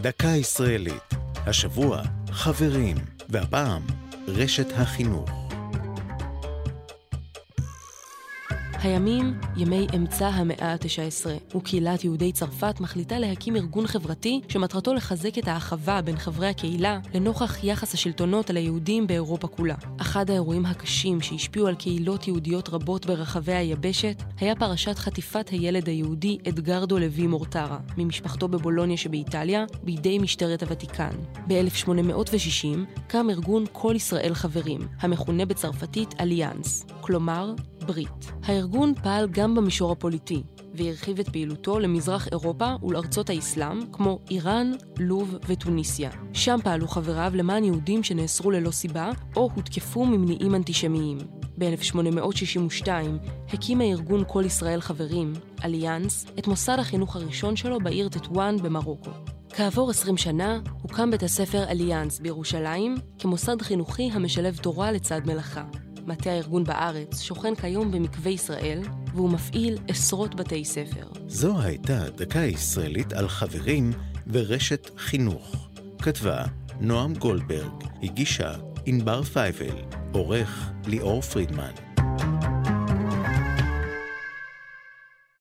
דקה ישראלית. השבוע, חברים, והפעם, רשת החינוך. הימים ימי אמצע המאה ה-19, וקהילת יהודי צרפת מחליטה להקים ארגון חברתי שמטרתו לחזק את האחווה בין חברי הקהילה לנוכח יחס השלטונות על היהודים באירופה כולה. אחד האירועים הקשים שהשפיעו על קהילות יהודיות רבות ברחבי היבשת היה פרשת חטיפת הילד היהודי אדגרדו לוי מורטרה, ממשפחתו בבולוניה שבאיטליה, בידי משטרת הוותיקן. ב-1860 קם ארגון כל ישראל חברים, המכונה בצרפתית אליאנס, כלומר ברית. הארגון פעל גם במישור הפוליטי, והרחיב את פעילותו למזרח אירופה ולארצות האסלאם, כמו איראן, לוב וטוניסיה. שם פעלו חבריו למען יהודים שנאסרו ללא סיבה, או הותקפו ממניעים אנטישמיים. ב-1862 הקים הארגון כל ישראל חברים, אליאנס, את מוסד החינוך הראשון שלו בעיר טטואן במרוקו. כעבור 20 שנה הוקם בית הספר אליאנס בירושלים כמוסד חינוכי המשלב תורה לצד מלאכה. מטה הארגון בארץ שוכן כיום במקווה ישראל, והוא מפעיל עשרות בתי ספר. זו הייתה דקה ישראלית על חברים ורשת חינוך. כתבה נועם גולדברג, הגישה ענבר פייבל, עורך ליאור פרידמן.